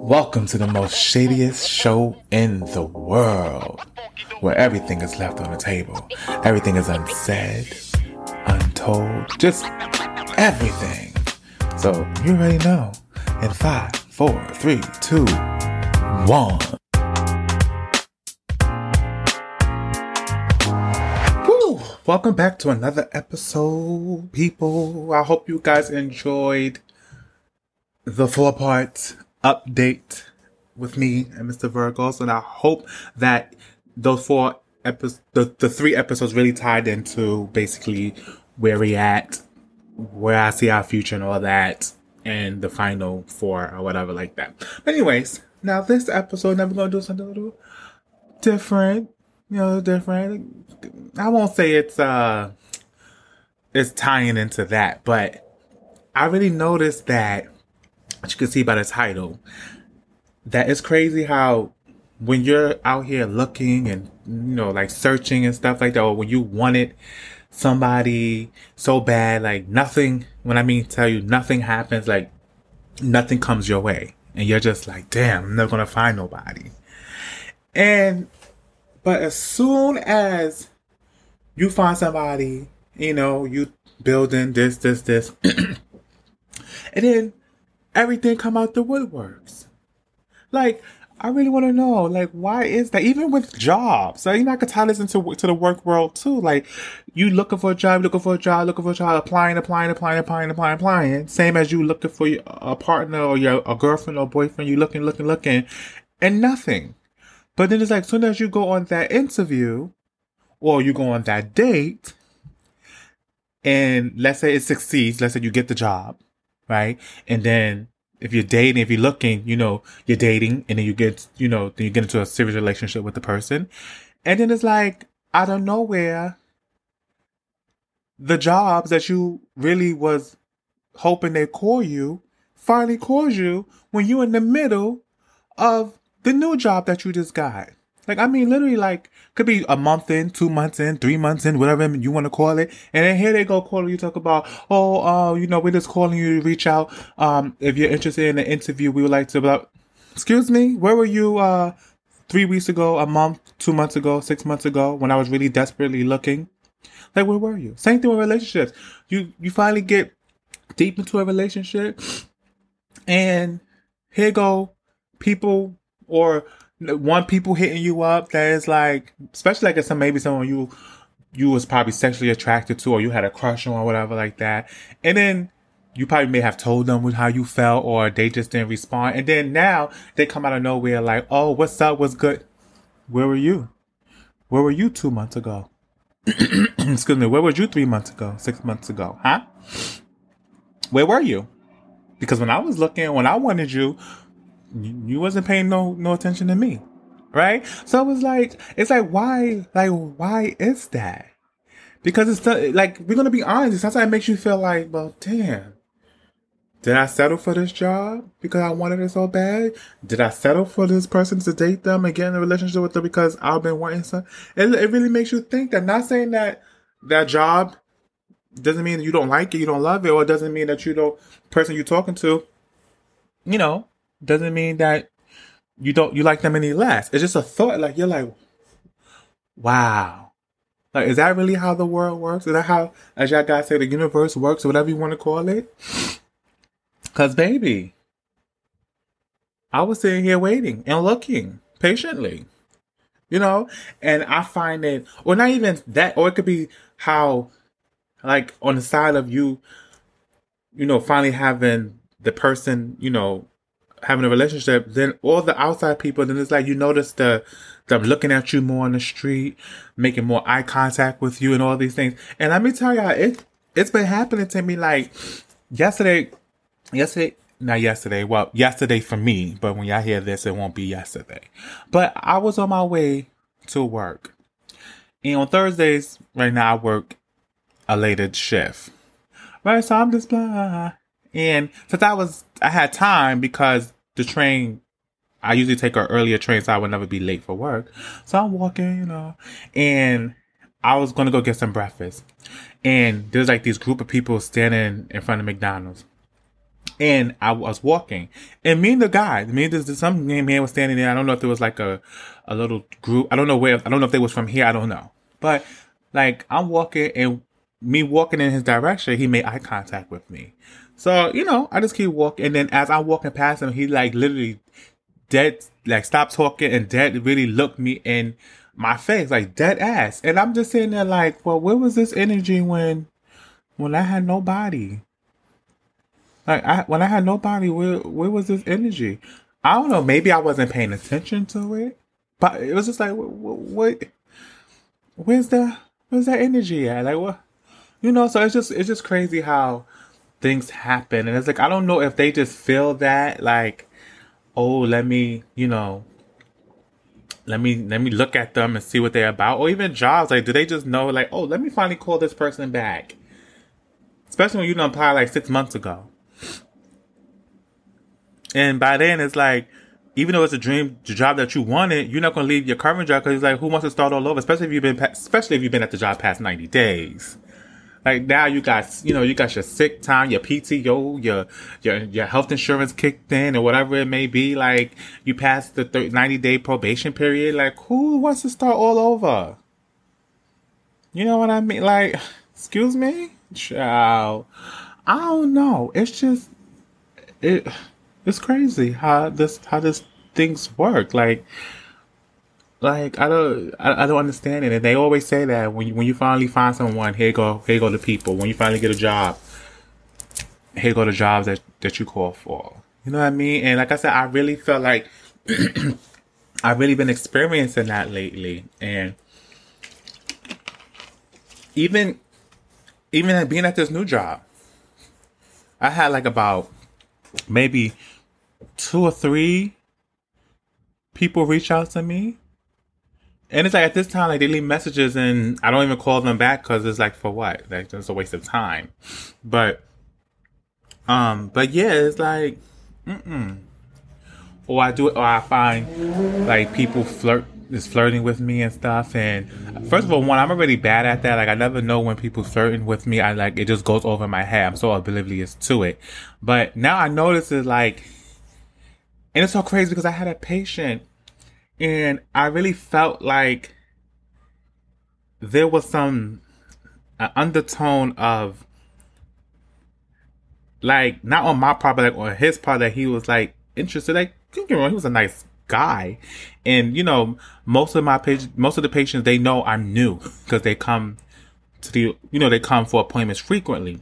Welcome to the most shadiest show in the world, where everything is left on the table, everything is unsaid, untold, just everything. So you already know. In five, four, three, two, one. Woo! Welcome back to another episode, people. I hope you guys enjoyed the four part update with me and Mr. Virgos, and I hope that those four episodes, the, the three episodes really tied into basically where we at, where I see our future and all that, and the final four or whatever like that. But anyways, now this episode, now we're gonna do something a little different, you know, different. I won't say it's uh it's tying into that, but I really noticed that as you can see by the title, that it's crazy how when you're out here looking and you know like searching and stuff like that, or when you wanted somebody so bad, like nothing. When I mean tell you nothing happens, like nothing comes your way, and you're just like, damn, I'm never gonna find nobody. And but as soon as you find somebody, you know, you building this, this, this, and then everything come out the woodworks. Like, I really want to know, like, why is that? Even with jobs, so you know, I could tie this into to the work world too. Like, you looking for a job, looking for a job, looking for a job, applying, applying, applying, applying, applying, applying. Same as you looking for a partner or your a girlfriend or boyfriend. You looking, looking, looking, and nothing. But then it's like, soon as you go on that interview, or you go on that date, and let's say it succeeds, let's say you get the job, right? And then if you're dating, if you're looking, you know, you're dating and then you get, you know, then you get into a serious relationship with the person. And then it's like, out of nowhere, the jobs that you really was hoping they call you finally calls you when you're in the middle of the new job that you just got. Like, I mean, literally, like, could be a month in, two months in, three months in, whatever you want to call it. And then here they go calling you, talk about, oh, uh, you know, we're just calling you to reach out. Um, if you're interested in an interview, we would like to, blah. excuse me, where were you, uh, three weeks ago, a month, two months ago, six months ago, when I was really desperately looking? Like, where were you? Same thing with relationships. You, you finally get deep into a relationship and here go people or one people hitting you up that is like, especially like if some maybe someone you you was probably sexually attracted to or you had a crush on or whatever like that, and then you probably may have told them how you felt or they just didn't respond, and then now they come out of nowhere like, oh, what's up? What's good? Where were you? Where were you two months ago? Excuse me. Where were you three months ago? Six months ago? Huh? Where were you? Because when I was looking, when I wanted you, you wasn't paying no no attention to me right? So it was like it's like why like why is that? Because it's like we're gonna be honest sometimes it makes you feel like well damn. Did i settle for this job because i wanted it so bad? Did i settle for this person to date them and get in a relationship with them because i've been wanting some? It, it really makes you think that. Not saying that that job doesn't mean you don't like it you don't love it or it doesn't mean that you don't person you're talking to you know doesn't mean that you don't you like them any less. It's just a thought. Like you're like, wow. Like, is that really how the world works? Is that how, as y'all guys say, the universe works, or whatever you want to call it? Cause baby, I was sitting here waiting and looking patiently, you know, and I find it, or not even that, or it could be how, like, on the side of you, you know, finally having the person, you know, having a relationship, then all the outside people, then it's like you notice the them looking at you more on the street, making more eye contact with you, and all these things. And let me tell y'all, it it's been happening to me. Like yesterday, yesterday, not yesterday. Well, yesterday for me, but when y'all hear this, it won't be yesterday. But I was on my way to work, and on Thursdays, right now, I work a later shift. Right, so I'm just blah. And since I was, I had time because the train, I usually take an earlier train, so I would never be late for work. So I'm walking, you know, and I was gonna go get some breakfast. And there's like these group of people standing in front of McDonald's. and I was walking, and me and the guy, me and this some man was standing there. I don't know if there was like a a little group. I don't know where. I don't know if they was from here. I don't know, but like I'm walking and me walking in his direction, he made eye contact with me. So you know, I just keep walking, and then as I'm walking past him, he like literally dead, like stopped talking and dead really looked me in my face, like dead ass, and I'm just sitting there like, well, where was this energy when when I had nobody? Like I when I had nobody, where where was this energy? I don't know. Maybe I wasn't paying attention to it, but it was just like, what? what where's the where's that energy at? Like what? You know. So it's just it's just crazy how things happen, and it's like I don't know if they just feel that like, oh, let me, you know, let me let me look at them and see what they're about, or even jobs. Like, do they just know like, oh, let me finally call this person back? Especially when you don't apply like six months ago. And by then, it's like, even though it's a dream job that you wanted, you're not going to leave your current job because it's like, who wants to start all over? Especially if you've been, especially if you've been at the job past 90 days. Like now you got, you know, you got your sick time, your PTO, your, your, your health insurance kicked in or whatever it may be. Like you passed the 30, 90 day probation period. Like who wants to start all over? You know what I mean? Like, excuse me? Child. I don't know. It's just, it, it's crazy how this how this things work. Like like I don't I, I don't understand it. And they always say that when you, when you finally find someone, here go here go the people. When you finally get a job, here go the jobs that that you call for. You know what I mean? And like I said, I really felt like I've really been experiencing that lately, and even even being at this new job, I had like about maybe two or three people reach out to me. And it's like at this time, like they leave messages and I don't even call them back because it's like for what? Like it's a waste of time. But, um, but yeah, it's like, mm Or I do it, or I find like people flirt is flirting with me and stuff. And first of all, one, I'm already bad at that. Like I never know when people flirting with me. I like it just goes over my head. I'm so oblivious to it. But now I notice it like and it's so crazy because I had a patient and I really felt like there was some uh, undertone of like not on my part, but like on his part that he was like interested. Like, don't get wrong, he was a nice guy, and you know, most of my patients, most of the patients, they know I'm new because they come to the, you know, they come for appointments frequently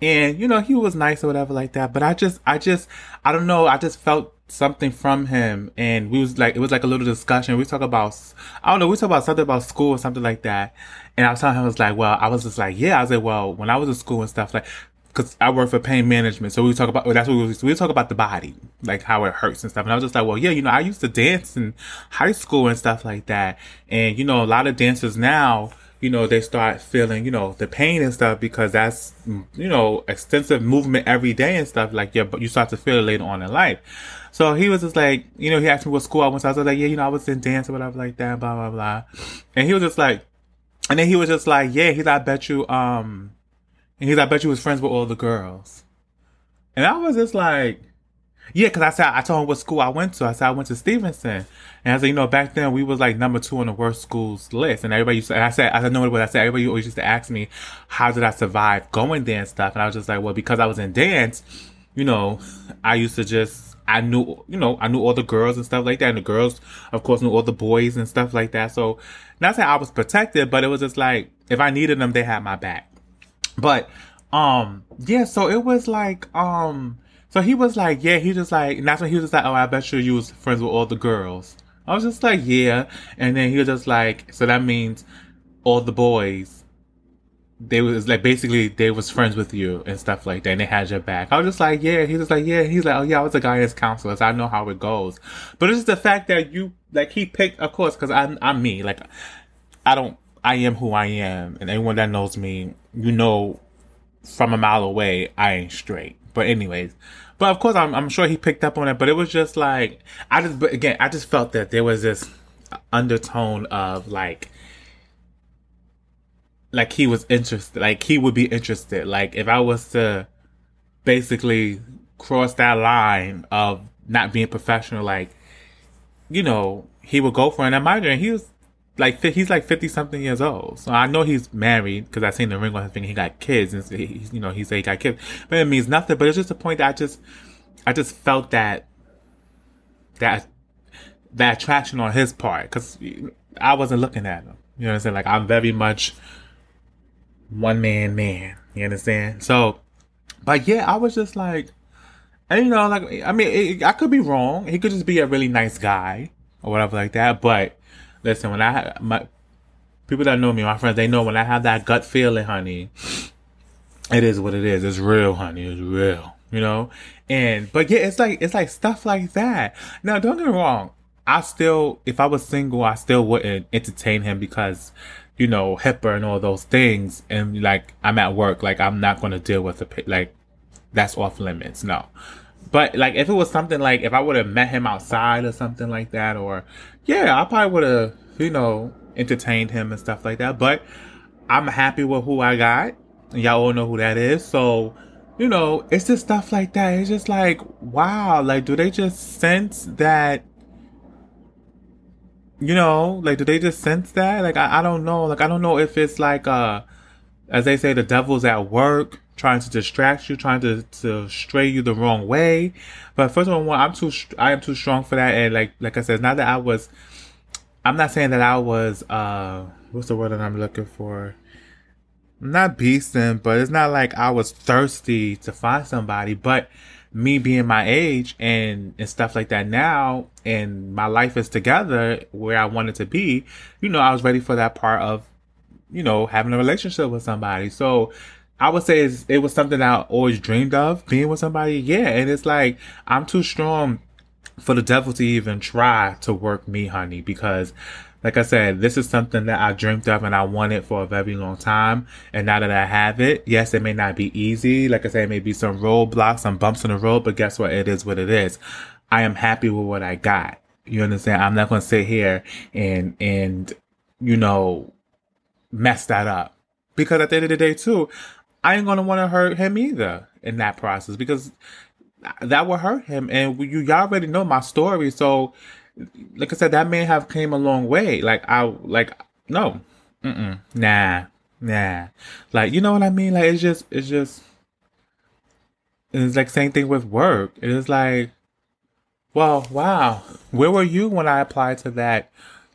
and you know he was nice or whatever like that but i just i just i don't know i just felt something from him and we was like it was like a little discussion we talk about i don't know we talk about something about school or something like that and i was telling him i was like well i was just like yeah i was like well when i was in school and stuff like because I work for pain management, so we talk about that's what we, we talk about the body, like how it hurts and stuff. And I was just like, well, yeah, you know, I used to dance in high school and stuff like that, and you know, a lot of dancers now, you know, they start feeling, you know, the pain and stuff because that's, you know, extensive movement every day and stuff like yeah, but you start to feel it later on in life. So he was just like, you know, he asked me what school I went to. I was like, yeah, you know, I was in dance or whatever like that, blah, blah, blah. And he was just like, and then he was just like, yeah, he's, like, I bet you, um, and he's, like, I bet you was friends with all the girls. And I was just like, yeah, because I said I told him what school I went to. I said I went to Stevenson, and I said, you know, back then we was like number two on the worst schools list, and everybody used to. I said, I said, know what I said. Everybody always used to ask me, how did I survive going there and stuff, and I was just like, well, because I was in dance, you know, I used to just. I knew, you know, I knew all the girls and stuff like that, and the girls, of course, knew all the boys and stuff like that. So, not saying I was protected, but it was just like if I needed them, they had my back. But, um, yeah. So it was like, um, so he was like, yeah, he just like, and that's when he was just like, oh, I bet you you was friends with all the girls. I was just like, yeah. And then he was just like, so that means all the boys, they was like, basically they was friends with you and stuff like that. And they had your back. I was just like, yeah. He was like, yeah. He's like, oh yeah, I was a guidance counselor. So I know how it goes. But it's just the fact that you, like he picked, of course, cause I'm, I'm me. Like, I don't, I am who I am. And anyone that knows me, you know, from a mile away, I ain't straight. But anyways, but of course, I'm, I'm sure he picked up on it. But it was just like I just, but again, I just felt that there was this undertone of like, like he was interested, like he would be interested. Like if I was to basically cross that line of not being professional. Like, you know, he would go for an admirer. He was like, he's like 50 something years old. So I know he's married because I seen the ring on his finger. He got kids and he's, you know, he said he got kids, but it means nothing. But it's just a point that I just, I just felt that, that, that attraction on his part because I wasn't looking at him. You know what I'm saying? Like I'm very much one man man. You understand? So, but yeah, I was just like, and you know, like I mean, it, I could be wrong. He could just be a really nice guy or whatever like that. But listen, when I my people that know me, my friends, they know when I have that gut feeling, honey, it is what it is. It's real, honey. It's real. You know, and but yeah, it's like it's like stuff like that. Now, don't get me wrong. I still, if I was single, I still wouldn't entertain him because, you know, HIPAA and all those things. And like, I'm at work, like, I'm not going to deal with the, like, that's off limits. No. But like, if it was something like, if I would have met him outside or something like that, or yeah, I probably would have, you know, entertained him and stuff like that. But I'm happy with who I got. Y'all all know who that is. So, you know, it's just stuff like that. It's just like, wow, like, do they just sense that you know, like, do they just sense that? Like, I, I don't know. Like, I don't know if it's like, uh, as they say, the devil's at work trying to distract you, trying to, to stray you the wrong way. But first of all, I'm too, I am too strong for that. And like, like I said, not that I was, I'm not saying that I was, uh, what's the word that I'm looking for? I'm not beasting, but it's not like I was thirsty to find somebody, but me being my age and, and stuff like that now and my life is together where I wanted to be, you know, I was ready for that part of, you know, having a relationship with somebody. So I would say it was something I always dreamed of being with somebody. Yeah. And it's like, I'm too strong for the devil to even try to work me, honey, because like I said, this is something that I dreamed of and I wanted for a very long time. And now that I have it, yes, it may not be easy. Like I said, it may be some roadblocks, some bumps in the road, but guess what? It is what it is. I am happy with what I got. You understand? I'm not going to sit here and, and, you know, mess that up. Because at the end of the day, too, I ain't going to want to hurt him either in that process because that will hurt him. And you, y'all already know my story. So, like I said, that may have came a long way. Like I like no, Mm-mm. nah, nah. Like you know what I mean? Like it's just it's just it's like same thing with work. It's like, well, wow, where were you when I applied to that?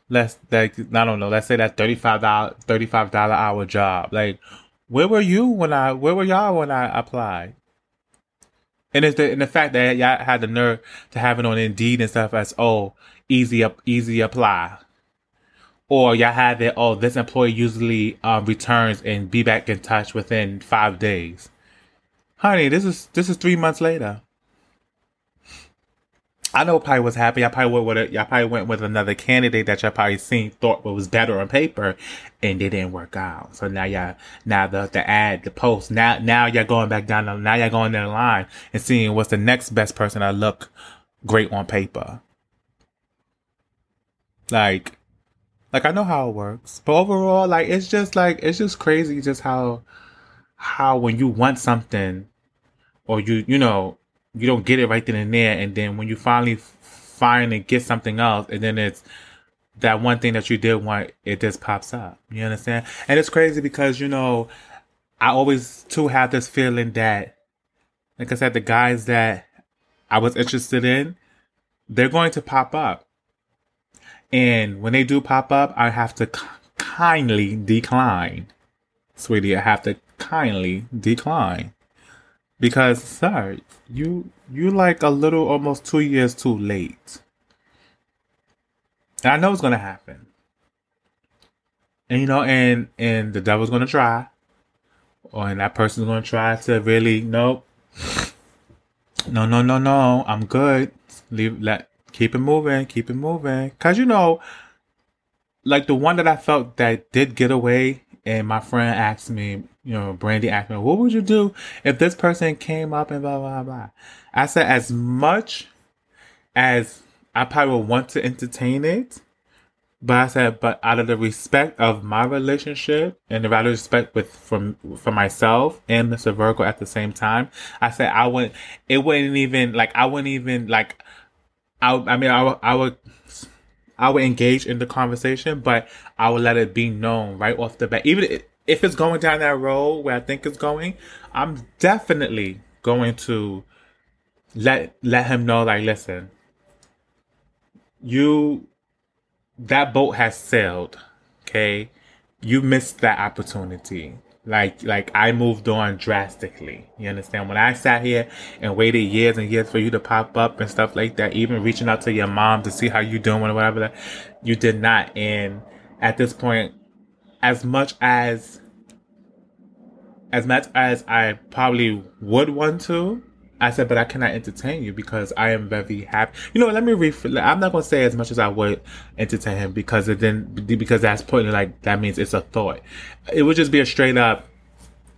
Let's like I don't know. Let's say that thirty five dollar thirty five dollar hour job. Like, where were you when I? Where were y'all when I applied? And it's the and the fact that y'all had the nerve to have it on Indeed and stuff as oh easy up easy apply, or y'all have it oh this employee usually um, returns and be back in touch within five days. Honey, this is this is three months later. I know probably was happy. I probably went with y'all probably went with another candidate that y'all probably seen thought was better on paper, and they didn't work out. So now y'all now the the ad the post now now y'all going back down the, now y'all going down the line and seeing what's the next best person that look great on paper. Like, like I know how it works, but overall, like it's just like it's just crazy, just how how when you want something, or you you know you don't get it right then and there, and then when you finally find and get something else, and then it's that one thing that you did want, it just pops up. You understand? And it's crazy because you know, I always too have this feeling that, like I said, the guys that I was interested in, they're going to pop up. And when they do pop up, I have to kindly decline. Sweetie, I have to kindly decline because sorry you you like a little almost two years too late. And i know it's gonna happen. And you know and and the devil's gonna try. Or and that person's gonna try to really nope. No no no no. I'm good. Leave let keep it moving keep it moving. Because you know like the one that i felt that did get away and my friend asked me, you know, Brandy me, what would you do if this person came up and blah, blah, blah. I said, as much as I probably would want to entertain it, but I said, but out of the respect of my relationship and the of respect with from for myself and Mr. Virgo at the same time, I said I wouldn't. It wouldn't even like I wouldn't even like. I I mean I I would I would engage in the conversation, but I would let it be known right off the bat. Even if it's going down that road where I think it's going, I'm definitely going to let let him know. Like, listen, you that boat has sailed. Okay, you missed that opportunity. Like, like I moved on drastically. You understand? When I sat here and waited years and years for you to pop up and stuff like that, even reaching out to your mom to see how you doing or whatever, that you did not. And at this point, as much as as much as I probably would want to, I said, but I cannot entertain you because I am very happy. You know, let me rephrase. I'm not gonna say as much as I would entertain him because it then because that's putting like that means it's a thought. It would just be a straight up.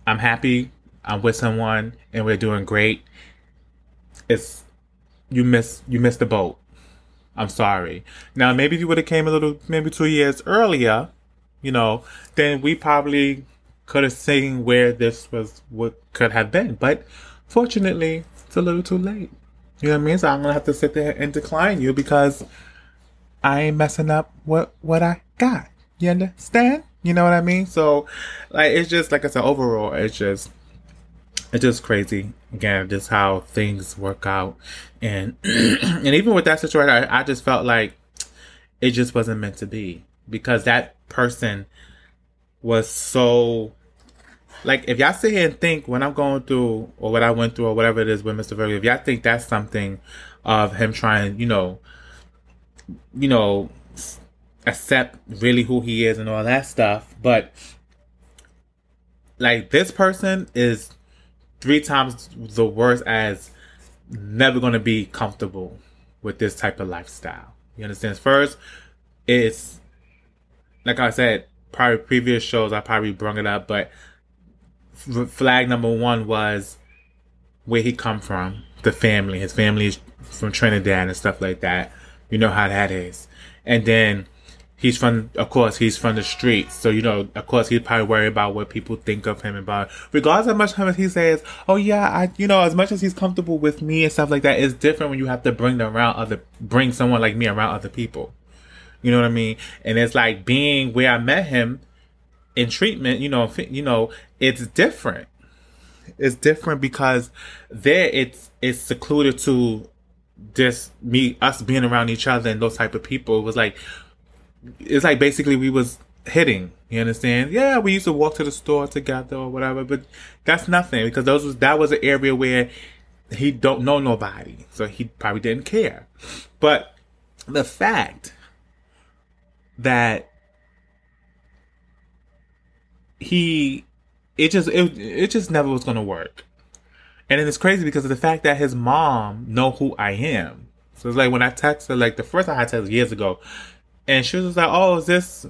I'm happy. I'm with someone and we're doing great. It's you miss you missed the boat. I'm sorry. Now maybe if you would have came a little maybe two years earlier, you know, then we probably could have seen where this was what could have been. But fortunately, it's a little too late. You know what I mean? So I'm gonna have to sit there and decline you because I ain't messing up what what I got. You understand? You know what I mean? So like it's just like I said, overall it's just it's just crazy. Again, just how things work out. And and even with that situation I, I just felt like it just wasn't meant to be. Because that person was so like if y'all sit here and think when I'm going through or what I went through or whatever it is with Mr. Virgo, if y'all think that's something of him trying, you know, you know, accept really who he is and all that stuff, but like this person is three times the worst as never going to be comfortable with this type of lifestyle. You understand? First, it's like I said, probably previous shows I probably brung it up, but flag number one was where he come from, the family. His family is from Trinidad and stuff like that. You know how that is. And then he's from, of course, he's from the streets. So, you know, of course, he's probably worried about what people think of him about, regardless of much he says, oh yeah, I, you know, as much as he's comfortable with me and stuff like that, it's different when you have to bring them around other, bring someone like me around other people. You know what I mean? And it's like being where I met him in treatment, you know, you know, it's different. It's different because there it's it's secluded to just me us being around each other and those type of people. It was like it's like basically we was hitting. You understand? Yeah, we used to walk to the store together or whatever, but that's nothing because those was that was an area where he don't know nobody, so he probably didn't care. But the fact that he it just it, it just never was gonna work. And it's crazy because of the fact that his mom know who i am. So it's like when i texted her like the first time i texted years ago and she was like oh is this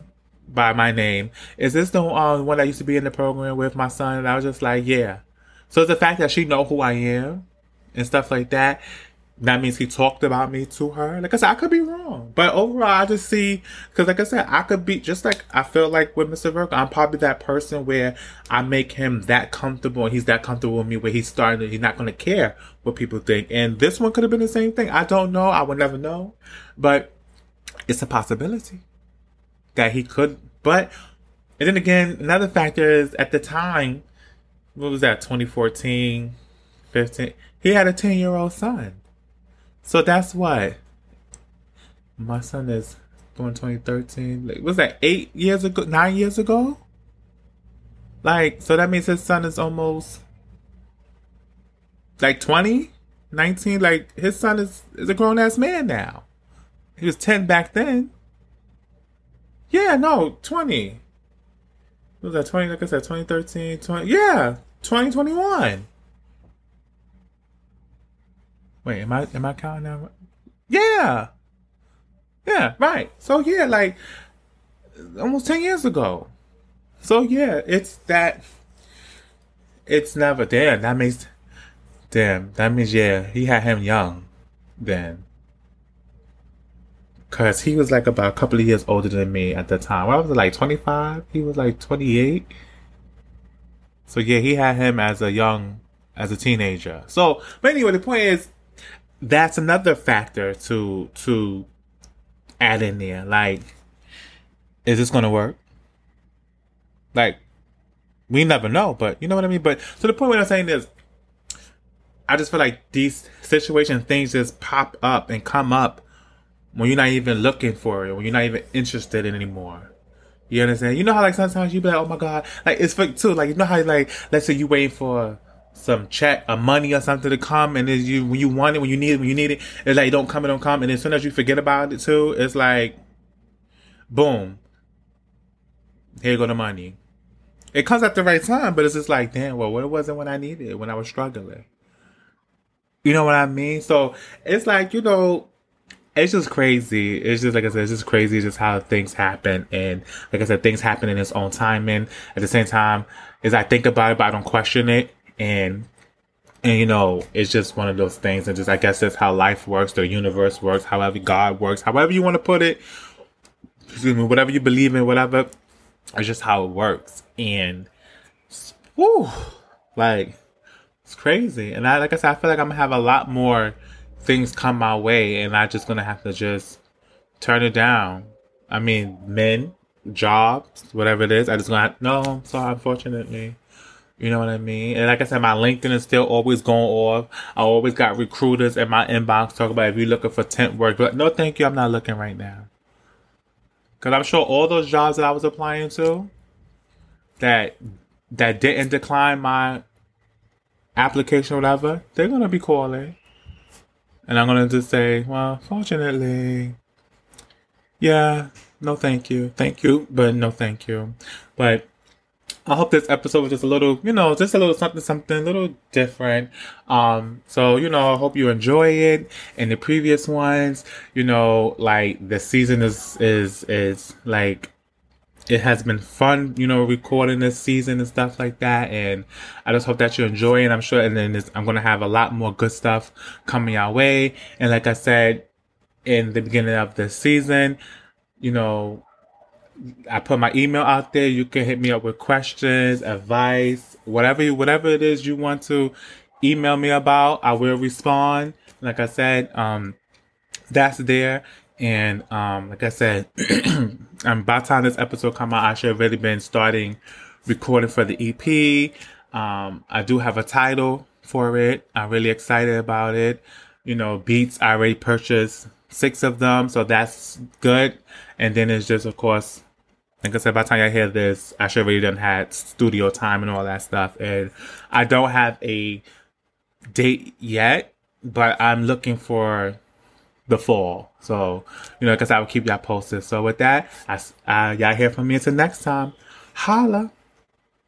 by my name? Is this the um, one that used to be in the program with my son? And i was just like yeah. So it's the fact that she know who i am and stuff like that that means he talked about me to her. Like I said, I could be wrong, but overall, I just see because, like I said, I could be just like I feel like with Mr. Virgo, I'm probably that person where I make him that comfortable, and he's that comfortable with me where he's starting to, he's not going to care what people think. And this one could have been the same thing. I don't know. I would never know, but it's a possibility that he could. But and then again, another factor is at the time, what was that? 2014, 15. He had a 10 year old son. So that's what my son is born 2013. Like, was that eight years ago? Nine years ago? Like, so that means his son is almost like 20, 19. Like, his son is, is a grown ass man now. He was 10 back then. Yeah, no, 20. What was that 20? Like I said, 2013, 20. Yeah, 2021. Wait, am I am I counting now? Yeah. Yeah, right. So yeah, like almost ten years ago. So yeah, it's that it's never there. That means damn, that means yeah, he had him young then. Cause he was like about a couple of years older than me at the time. I was like 25. He was like 28. So yeah, he had him as a young, as a teenager. So, but anyway, the point is, that's another factor to to add in there. Like, is this gonna work? Like, we never know, but you know what I mean. But to the point where I'm saying is, I just feel like these situations, things just pop up and come up when you're not even looking for it, when you're not even interested in anymore. You understand? You know how like sometimes you be like, oh my god, like it's for too. Like you know how like let's say you waiting for some check, a money or something to come, and then you when you want it, when you need it, when you need it, it's like don't come, it don't come, and as soon as you forget about it too, it's like, boom, here go the money. It comes at the right time, but it's just like, damn, well, what was it when I needed it, when I was struggling? You know what I mean? So it's like, you know, it's just crazy. It's just like I said, it's just crazy just how things happen. And like I said, things happen in its own time. And at the same time, as I think about it, but I don't question it. And and you know, it's just one of those things. And just I guess that's how life works, the universe works, however God works, however you want to put it. Excuse me, whatever you believe in, whatever. It's just how it works. And whoo, like it's crazy. And I like I said, I feel like I'm gonna have a lot more things come my way and I just gonna have to just turn it down. I mean, men, jobs, whatever it is, I just gonna have, no, so unfortunately. You know what I mean? And like I said, my LinkedIn is still always going off. I always got recruiters in my inbox talking about if you're looking for temp work. But no, thank you. I'm not looking right now. Cause I'm sure all those jobs that I was applying to that that didn't decline my application or whatever, they're gonna be calling. And I'm gonna just say, well, fortunately, yeah, no thank you. Thank you, but no thank you. But I hope this episode was just a little, you know, just a little something, something a little different. Um, so, you know, I hope you enjoy it. And the previous ones, you know, like the season is, is, is like, it has been fun, you know, recording this season and stuff like that. And I just hope that you enjoy it. I'm sure, and then I'm to have a lot more good stuff coming our way. And like I said in the beginning of the season, you know, I put my email out there. You can hit me up with questions, advice, whatever, you, whatever it is you want to email me about. I will respond. Like I said, um, that's there. And um, like I said, um, by the time this episode come out, I should have already been starting recording for the EP. Um, I do have a title for it. I'm really excited about it. You know, beats I already purchased six of them, so that's good. And then it's just, of course, like I said, by the time I hear this, I should have already done had studio time and all that stuff. And I don't have a date yet, but I'm looking for the fall. So, you know, because I will keep y'all posted. So with that, I, uh, y'all hear from me until next time. Holla.